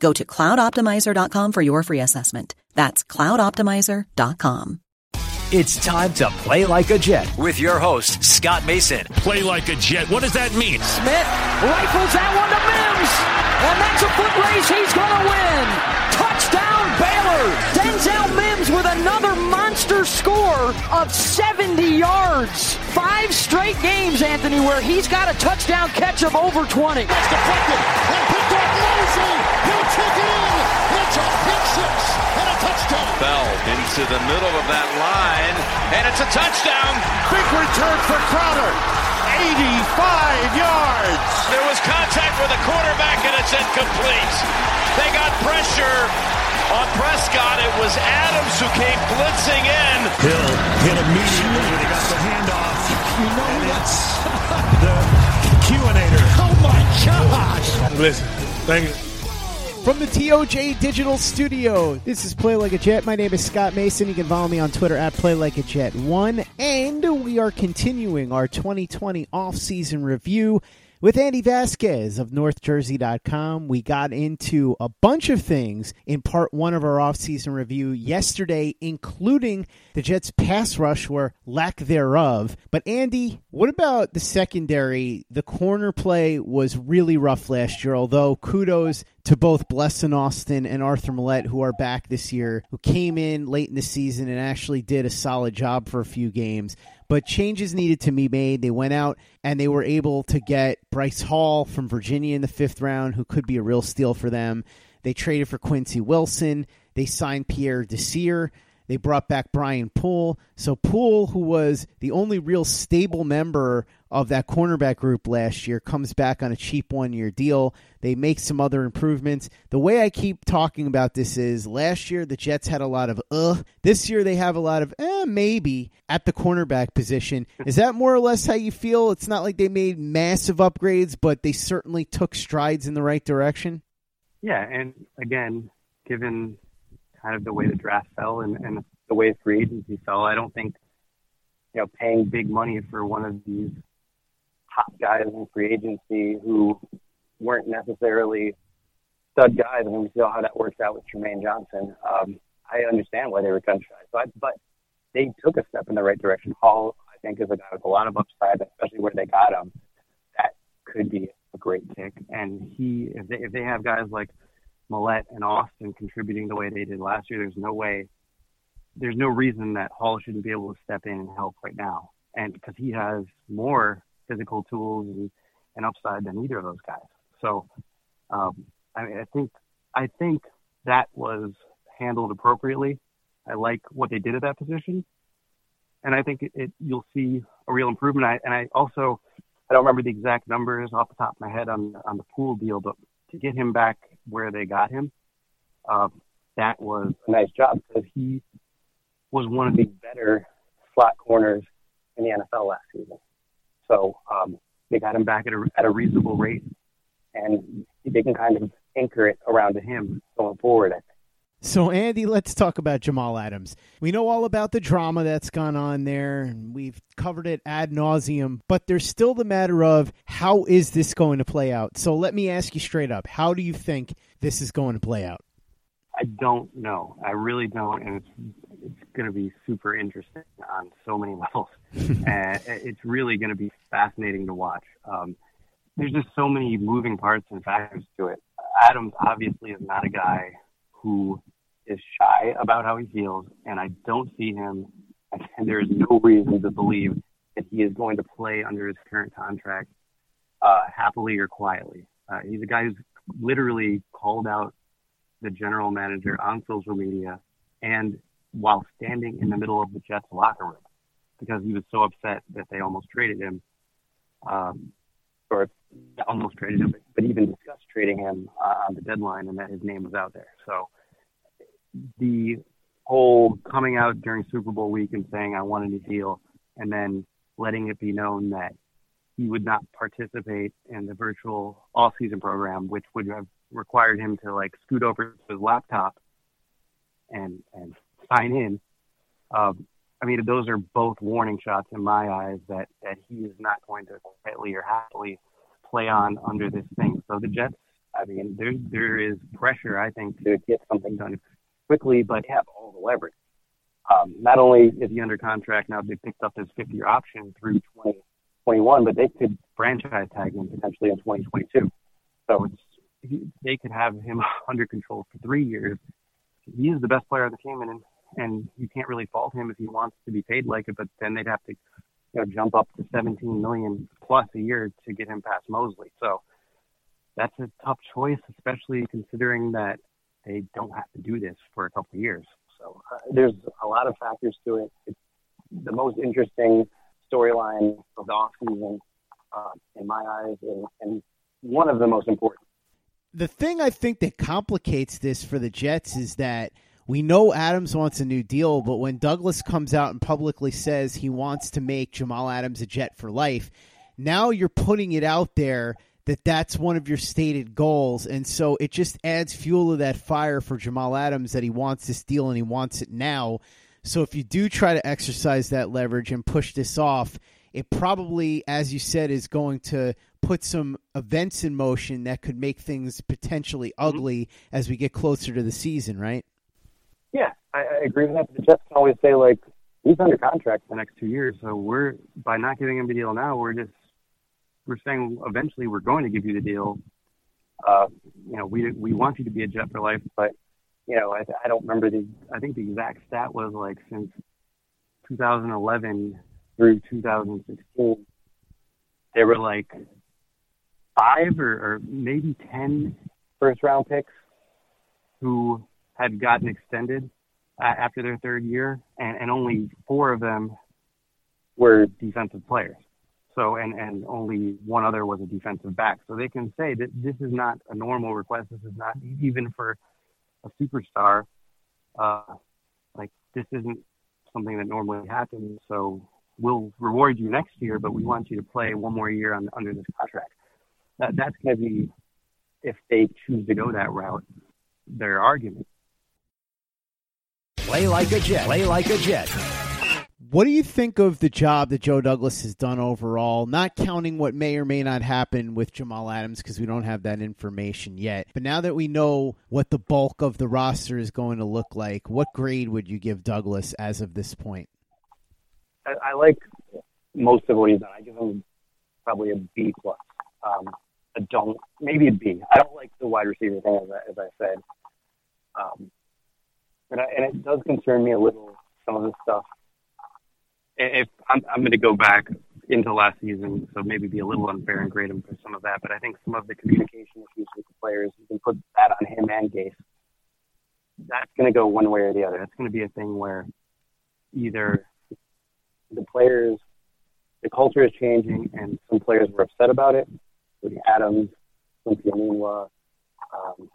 Go to cloudoptimizer.com for your free assessment. That's cloudoptimizer.com. It's time to play like a Jet with your host, Scott Mason. Play like a Jet. What does that mean? Smith rifles that one to Mims. And that's a foot race he's going to win. Touchdown Baylor. Denzel Mims with another monster score of 70 yards. Five straight games, Anthony, where he's got a touchdown catch of over 20. That's deflected and picked off Mosley. He'll take it in. It's a pick six and a touchdown. Bell into the middle of that line, and it's a touchdown. Big return for Crowder. 85 yards. There was contact with the quarterback, and it's incomplete. They got pressure on Prescott. It was Adams who came blitzing in. Hill hit immediately when he got the handoff. You know and what? it's the Q-inator. Oh my gosh. Listen, thank you. From the TOJ Digital Studio, this is Play Like a Jet. My name is Scott Mason. You can follow me on Twitter at Play Like a Jet One, and we are continuing our 2020 off-season review with Andy Vasquez of NorthJersey.com. We got into a bunch of things in part one of our off-season review yesterday, including the Jets' pass rush or lack thereof. But Andy, what about the secondary? The corner play was really rough last year, although kudos to both Blessuan Austin and Arthur Maulet, who are back this year, who came in late in the season and actually did a solid job for a few games. But changes needed to be made. They went out and they were able to get Bryce Hall from Virginia in the fifth round, who could be a real steal for them. They traded for Quincy Wilson. They signed Pierre Desir. They brought back Brian Poole. So Poole, who was the only real stable member of that cornerback group last year, comes back on a cheap one year deal. They make some other improvements. The way I keep talking about this is last year the Jets had a lot of uh. This year they have a lot of eh, maybe at the cornerback position. Is that more or less how you feel? It's not like they made massive upgrades, but they certainly took strides in the right direction. Yeah, and again, given kind of the way the draft fell and, and the way free agency fell, I don't think you know paying big money for one of these top guys in free agency who weren't necessarily stud guys. I mean, we saw how that works out with Trumaine Johnson. Um, I understand why they were gun shy, but but they took a step in the right direction. Hall, I think, is a guy with a lot of upside, especially where they got him. That could be a great pick, and he if they if they have guys like Maulet and Austin contributing the way they did last year, there's no way, there's no reason that Hall shouldn't be able to step in and help right now. And because he has more physical tools and, and upside than either of those guys. So, um, I, mean, I think, I think that was handled appropriately. I like what they did at that position. And I think it, it you'll see a real improvement. I, and I also, I don't remember the exact numbers off the top of my head on, on the Poole deal, but to get him back where they got him, um, that was a nice job because he was one of the better slot corners in the NFL last season. So um, they got him back at a, at a reasonable rate, and they can kind of anchor it around to him going forward. I think. So, Andy, let's talk about Jamal Adams. We know all about the drama that's gone on there, and we've covered it ad nauseum, but there's still the matter of how is this going to play out? So, let me ask you straight up how do you think this is going to play out? I don't know. I really don't, and it's it's going to be super interesting on so many levels, and it's really going to be fascinating to watch. Um, there's just so many moving parts and factors to it. Adams obviously is not a guy who is shy about how he feels, and I don't see him. And there is no reason to believe that he is going to play under his current contract uh, happily or quietly. Uh, he's a guy who's literally called out the general manager on social media and while standing in the middle of the Jets locker room because he was so upset that they almost traded him, um, or almost traded him, but even discussed trading him uh, on the deadline and that his name was out there. So the whole coming out during Super Bowl week and saying I want a deal and then letting it be known that he would not participate in the virtual off-season program, which would have required him to like scoot over to his laptop and and sign in. Um, I mean, those are both warning shots in my eyes that that he is not going to quietly or happily play on under this thing. So the Jets, I mean, there there is pressure, I think, to get something done quickly, but have all the leverage. Um, not only is he under contract now, they picked up his fifth-year option through 2021, but they could franchise tag him potentially in 2022. So it's they could have him under control for three years. He is the best player on the team, and and you can't really fault him if he wants to be paid like it. But then they'd have to you know, jump up to 17 million plus a year to get him past Mosley. So that's a tough choice, especially considering that they don't have to do this for a couple of years. So uh, there's a lot of factors to it. It's the most interesting storyline of the offseason uh, in my eyes, and, and one of the most important. The thing I think that complicates this for the Jets is that we know Adams wants a new deal, but when Douglas comes out and publicly says he wants to make Jamal Adams a Jet for life, now you're putting it out there that that's one of your stated goals. And so it just adds fuel to that fire for Jamal Adams that he wants this deal and he wants it now. So if you do try to exercise that leverage and push this off, it probably, as you said, is going to put some events in motion that could make things potentially mm-hmm. ugly mm-hmm. as we get closer to the season, right? Yeah, I, I agree with that. The Jets can always say like he's under contract for the next two years, so we're by not giving him the deal now, we're just we're saying eventually we're going to give you the deal. Uh, you know, we we want you to be a Jet for life, but you know, I, I don't remember the. I think the exact stat was like since 2011 through 2016, there were like five or, or maybe ten first round picks who had gotten extended uh, after their third year, and, and only four of them were defensive players. So, and, and only one other was a defensive back. So they can say that this is not a normal request. This is not even for a superstar. Uh, like this isn't something that normally happens. So we'll reward you next year, but we want you to play one more year on, under this contract. That, that's going to be, if they choose to go that route, their argument. Play like a Jet. Play like a Jet. What do you think of the job that Joe Douglas has done overall, not counting what may or may not happen with Jamal Adams because we don't have that information yet? But now that we know what the bulk of the roster is going to look like, what grade would you give Douglas as of this point? I, I like most of what he's done. I give him probably a B plus. Um, I don't maybe a B. I don't like the wide receiver thing as I, as I said, um, and, I, and it does concern me a little some of the stuff if I'm, I'm going to go back into last season, so maybe be a little unfair and grade him for some of that, but I think some of the communication issues with the players, you can put that on him and Gase. That's going to go one way or the other. That's going to be a thing where either the players, the culture is changing, and some players were upset about it, including Adams, Quincy Enunwa, um,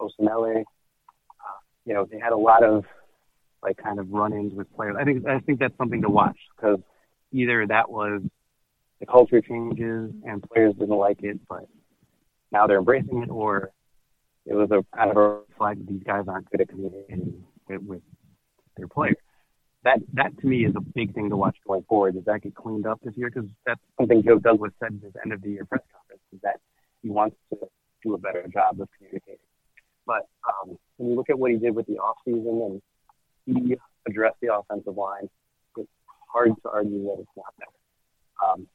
Osemele. Uh, you know, they had a lot of like kind of run-ins with players. I think I think that's something to watch because either that was the culture changes and players didn't like it, but now they're embracing it, or it was a kind of a flag that these guys aren't good at communicating with, their players. That that to me is a big thing to watch going forward. Does that get cleaned up this year? Because that's something Joe Douglas said at his end of the year press conference is that he wants to do a better job of communicating. But um, when you look at what he did with the off season and he addressed the offensive line. It's hard to argue that it's not there. Um,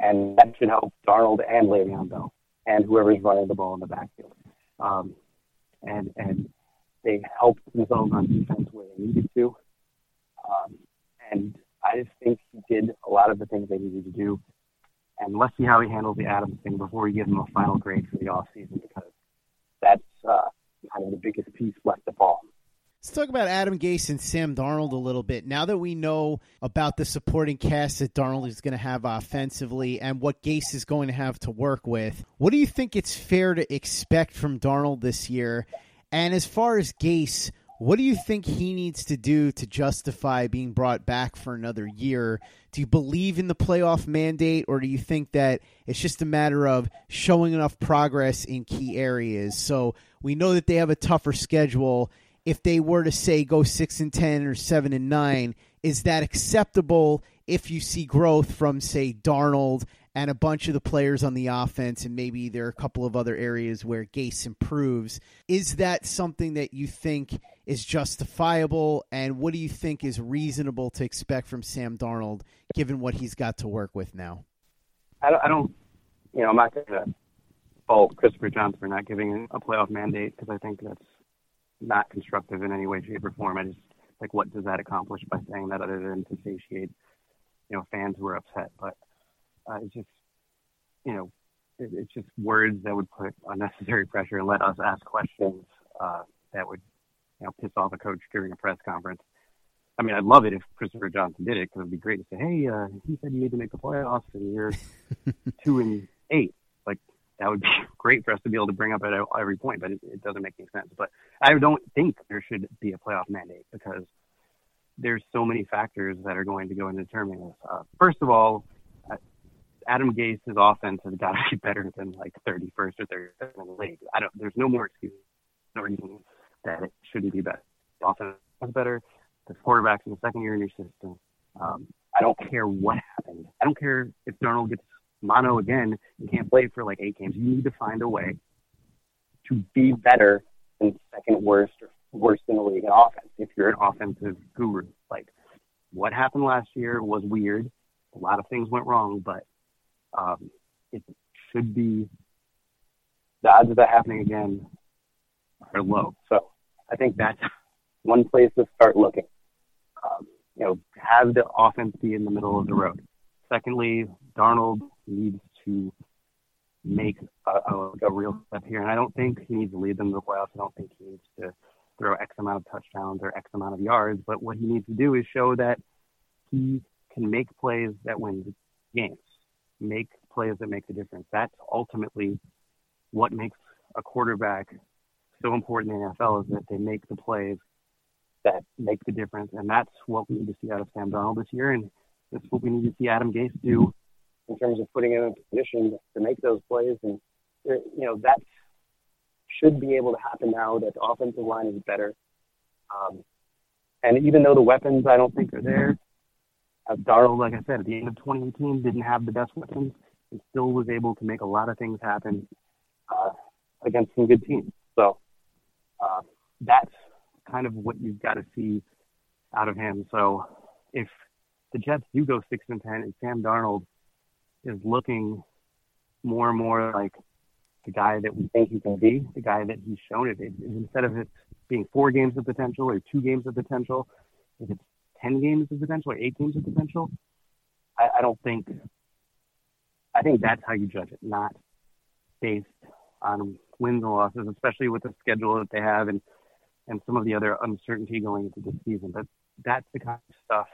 and that should help Darnold and Le'Veon Bell and whoever's running the ball in the backfield. Um, and and they helped themselves on defense where they needed to. Um, and I just think he did a lot of the things they needed to do. And let's see how he handles the Adams thing before we give him a final grade for the offseason because that's uh, kind of the biggest piece left to fall. Let's talk about Adam Gase and Sam Darnold a little bit. Now that we know about the supporting cast that Darnold is going to have offensively and what Gase is going to have to work with, what do you think it's fair to expect from Darnold this year? And as far as Gase, what do you think he needs to do to justify being brought back for another year? Do you believe in the playoff mandate, or do you think that it's just a matter of showing enough progress in key areas? So we know that they have a tougher schedule if they were to say go six and ten or seven and nine, is that acceptable if you see growth from say Darnold and a bunch of the players on the offense, and maybe there are a couple of other areas where Gase improves? Is that something that you think is justifiable? And what do you think is reasonable to expect from Sam Darnold, given what he's got to work with now? I don't, I don't you know, I'm not going to fault Christopher Johnson for not giving a playoff mandate because I think that's not constructive in any way, shape, or form. I just like what does that accomplish by saying that other than to satiate, you know, fans who are upset. But uh, it's just, you know, it, it's just words that would put unnecessary pressure and let us ask questions uh, that would, you know, piss off a coach during a press conference. I mean, I'd love it if Christopher Johnson did it because it'd be great to say, "Hey, uh, he said you need to make the playoffs, and you're two and eight that would be great for us to be able to bring up at every point, but it, it doesn't make any sense. But I don't think there should be a playoff mandate because there's so many factors that are going to go into determining this. Uh, first of all, uh, Adam Gase's offense has got to be better than like 31st or 32nd in the league. I don't. There's no more excuse, no reason that it shouldn't be better. The offense is better. The quarterback's in the second year in your system. Um, I don't care what happened. I don't care if Darnold gets mono again, you can't play for like eight games. You need to find a way to be better than second worst or worst in the league in offense if you're an offensive guru. Like what happened last year was weird. A lot of things went wrong, but um, it should be the odds of that happening again are low. So I think that's one place to start looking. Um, you know, have the offense be in the middle of the road. Secondly, Darnold needs to make a, a, a, real step here. And I don't think he needs to lead them to the playoffs. I don't think he needs to throw X amount of touchdowns or X amount of yards. But what he needs to do is show that he can make plays that win games, make plays that make the difference. That's ultimately what makes a quarterback so important in the NFL is that they make the plays that make the difference. And that's what we need to see out of Sam Darnold this year. And that's what we need to see Adam Gase do in terms of putting him in a position to make those plays. And, you know, that should be able to happen now that the offensive line is better. Um, and even though the weapons I don't think are there, uh, Darnold, like I said, at the end of 2018, didn't have the best weapons and still was able to make a lot of things happen uh, against some good teams. So uh, that's kind of what you've got to see out of him. So if the Jets do go six and ten, and Sam Darnold is looking more and more like the guy that we think he can be, the guy that he's shown it. instead of it being four games of potential or two games of potential, if it's ten games of potential or eight games of potential, I, I don't think. I think that's how you judge it, not based on wins and losses, especially with the schedule that they have and and some of the other uncertainty going into the season. But that's the kind of stuff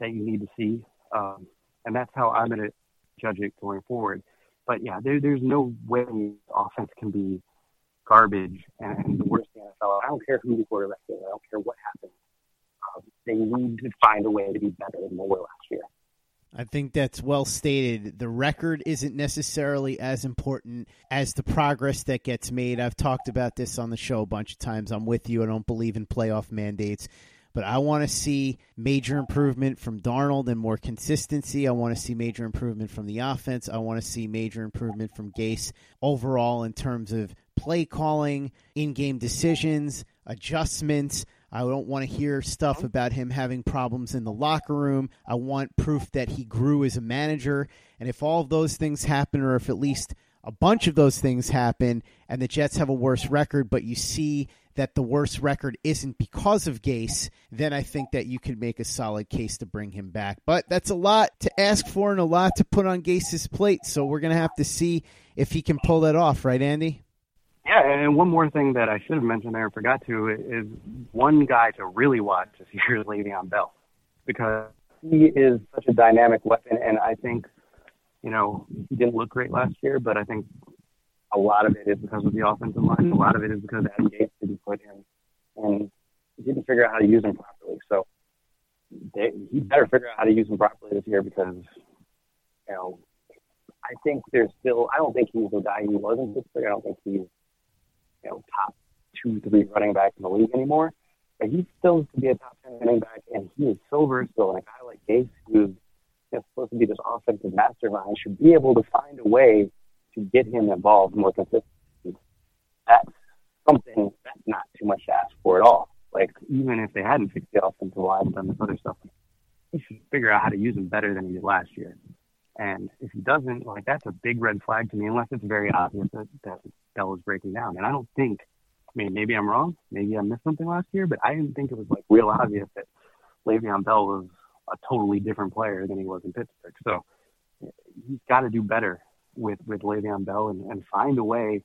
that you need to see. Um, and that's how I'm going to judge it going forward. But yeah, there, there's no way offense can be garbage and the worst in the NFL. I don't care who the quarterback is. I don't care what happens. Um, they need to find a way to be better than they were last year. I think that's well stated. The record isn't necessarily as important as the progress that gets made. I've talked about this on the show a bunch of times. I'm with you. I don't believe in playoff mandates but I want to see major improvement from Darnold and more consistency. I want to see major improvement from the offense. I want to see major improvement from Gase overall in terms of play calling, in game decisions, adjustments. I don't want to hear stuff about him having problems in the locker room. I want proof that he grew as a manager. And if all of those things happen, or if at least a bunch of those things happen and the Jets have a worse record, but you see that the worst record isn't because of Gase, then I think that you could make a solid case to bring him back. But that's a lot to ask for and a lot to put on Gase's plate, so we're going to have to see if he can pull that off, right, Andy? Yeah, and one more thing that I should have mentioned there and forgot to is one guy to really watch this year is Le'Veon Bell because he is such a dynamic weapon, and I think, you know, he didn't look great last year, but I think a lot of it is because of the offensive line. A lot of it is because Adam Gase didn't put him and didn't figure out how to use him properly. So they, he better figure out how to use him properly this year because, you know, I think there's still. I don't think he's the guy he was in Pittsburgh. I don't think he's, you know, top two, three running back in the league anymore. But he still to be a top ten running back, and he is so versatile. And a guy like Gase, who's know, supposed to be this offensive mastermind, should be able to find a way to get him involved more consistently. That's something that's not too much to ask for at all. Like even if they hadn't fixed the offensive line and done this other stuff, he should figure out how to use him better than he did last year. And if he doesn't, like that's a big red flag to me, unless it's very obvious that, that Bell is breaking down. And I don't think, I mean, maybe I'm wrong, maybe I missed something last year, but I didn't think it was like real obvious that Le'Veon Bell was a totally different player than he was in Pittsburgh. So he's got to do better with with Le'Veon Bell and, and find a way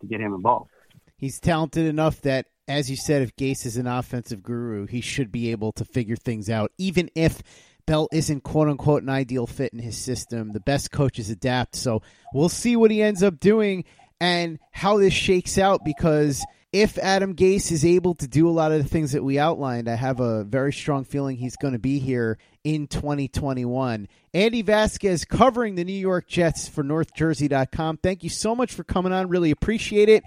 to get him involved. He's talented enough that, as you said, if Gase is an offensive guru, he should be able to figure things out, even if Bell isn't quote unquote an ideal fit in his system. The best coaches adapt. So we'll see what he ends up doing and how this shakes out because if Adam Gase is able to do a lot of the things that we outlined, I have a very strong feeling he's going to be here in 2021. Andy Vasquez covering the New York Jets for NorthJersey.com. Thank you so much for coming on. Really appreciate it.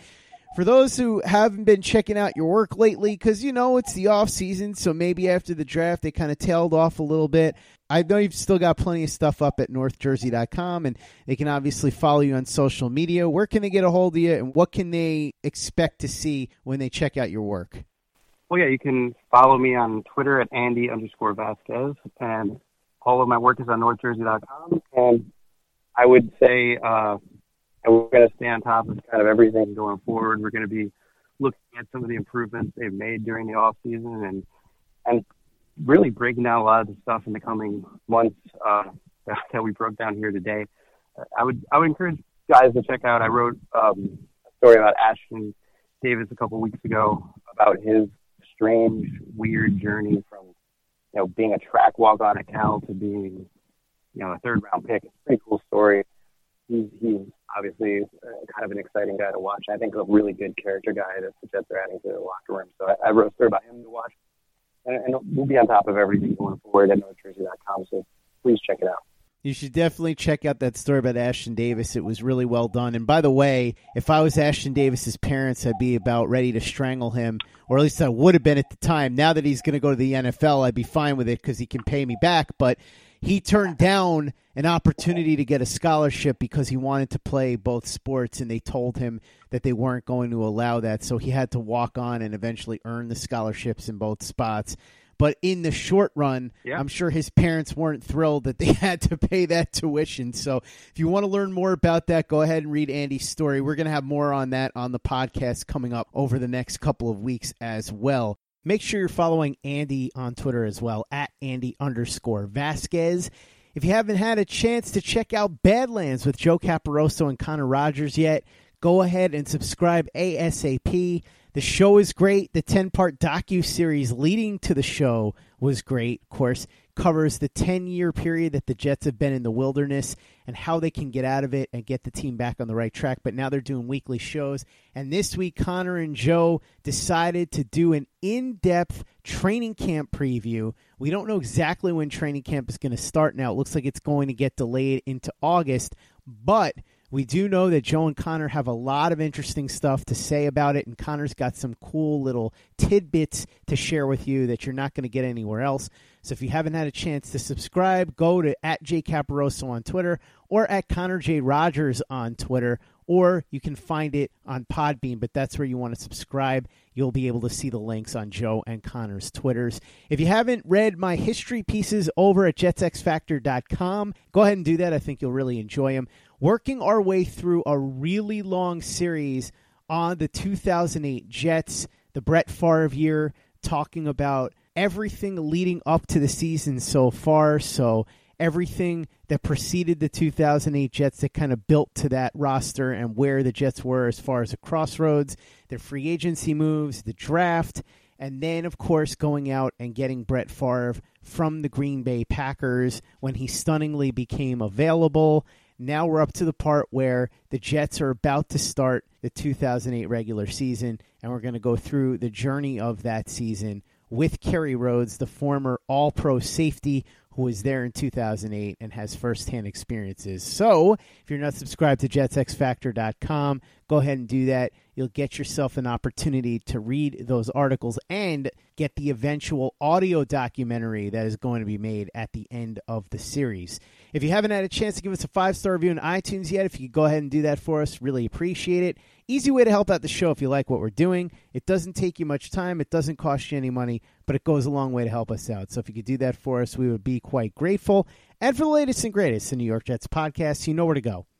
For those who haven't been checking out your work lately, because you know it's the off season, so maybe after the draft they kind of tailed off a little bit. I know you've still got plenty of stuff up at NorthJersey.com, and they can obviously follow you on social media. Where can they get a hold of you, and what can they expect to see when they check out your work? Well, yeah, you can follow me on Twitter at Andy underscore Vasquez, and all of my work is on NorthJersey.com. And I would say uh, we're going to stay on top of kind of everything going forward. We're going to be looking at some of the improvements they've made during the off season and and really breaking down a lot of the stuff in the coming months uh, that we broke down here today. I would I would encourage guys to check out. I wrote um, a story about Ashtyn Davis a couple weeks ago about his strange, weird journey from you know being a track walk on Cal to being you know a third round pick. It's a pretty cool story. He's he's obviously kind of an exciting guy to watch. I think a really good character guy that the Jets are adding to the locker room. So I, I wrote a story about him to watch, and, and we'll be on top of everything going forward at NorthJersey.com. So please check it out. You should definitely check out that story about Ashtyn Davis. It was really well done. And by the way, if I was Ashtyn Davis's parents, I'd be about ready to strangle him, or at least I would have been at the time. Now that he's going to go to the NFL, I'd be fine with it because he can pay me back. But he turned down an opportunity to get a scholarship because he wanted to play both sports, and they told him that they weren't going to allow that. So he had to walk on and eventually earn the scholarships in both spots. But in the short run, yeah. I'm sure his parents weren't thrilled that they had to pay that tuition. So if you want to learn more about that, go ahead and read Andy's story. We're going to have more on that on the podcast coming up over the next couple of weeks as well. Make sure you're following Andy on Twitter as well, at Andy underscore Vasquez. If you haven't had a chance to check out Badlands with Joe Caporoso and Connor Rogers yet, go ahead and subscribe ASAP. The show is great. The 10 part docu series leading to the show was great. Of course, covers the 10 year period that the Jets have been in the wilderness and how they can get out of it and get the team back on the right track. But now they're doing weekly shows. And this week, Connor and Joe decided to do an in depth training camp preview. We don't know exactly when training camp is going to start now. It looks like it's going to get delayed into August, but we do know that Joe and Connor have a lot of interesting stuff to say about it, and Connor's got some cool little tidbits to share with you that you're not going to get anywhere else. So if you haven't had a chance to subscribe, go to at J Caporoso on Twitter or at Connor J Rogers on Twitter, or you can find it on Podbean, but that's where you want to subscribe. You'll be able to see the links on Joe and Connor's Twitters. If you haven't read my history pieces over at jetsxfactor.com, go ahead and do that. I think you'll really enjoy them. Working our way through a really long series on the 2008 Jets, the Brett Favre year, talking about everything leading up to the season so far. So, everything that preceded the 2008 Jets that kind of built to that roster and where the Jets were as far as the crossroads, their free agency moves, the draft, and then, of course, going out and getting Brett Favre from the Green Bay Packers when he stunningly became available. Now we're up to the part where the Jets are about to start the 2008 regular season, and we're going to go through the journey of that season with Kerry Rhodes, the former All Pro safety who was there in 2008 and has firsthand experiences. So, if you're not subscribed to jetsxfactor.com, go ahead and do that. You'll get yourself an opportunity to read those articles and get the eventual audio documentary that is going to be made at the end of the series. If you haven't had a chance to give us a five star review on iTunes yet, if you could go ahead and do that for us, really appreciate it. Easy way to help out the show if you like what we're doing. It doesn't take you much time, it doesn't cost you any money, but it goes a long way to help us out. So if you could do that for us, we would be quite grateful. And for the latest and greatest in New York Jets podcasts, you know where to go.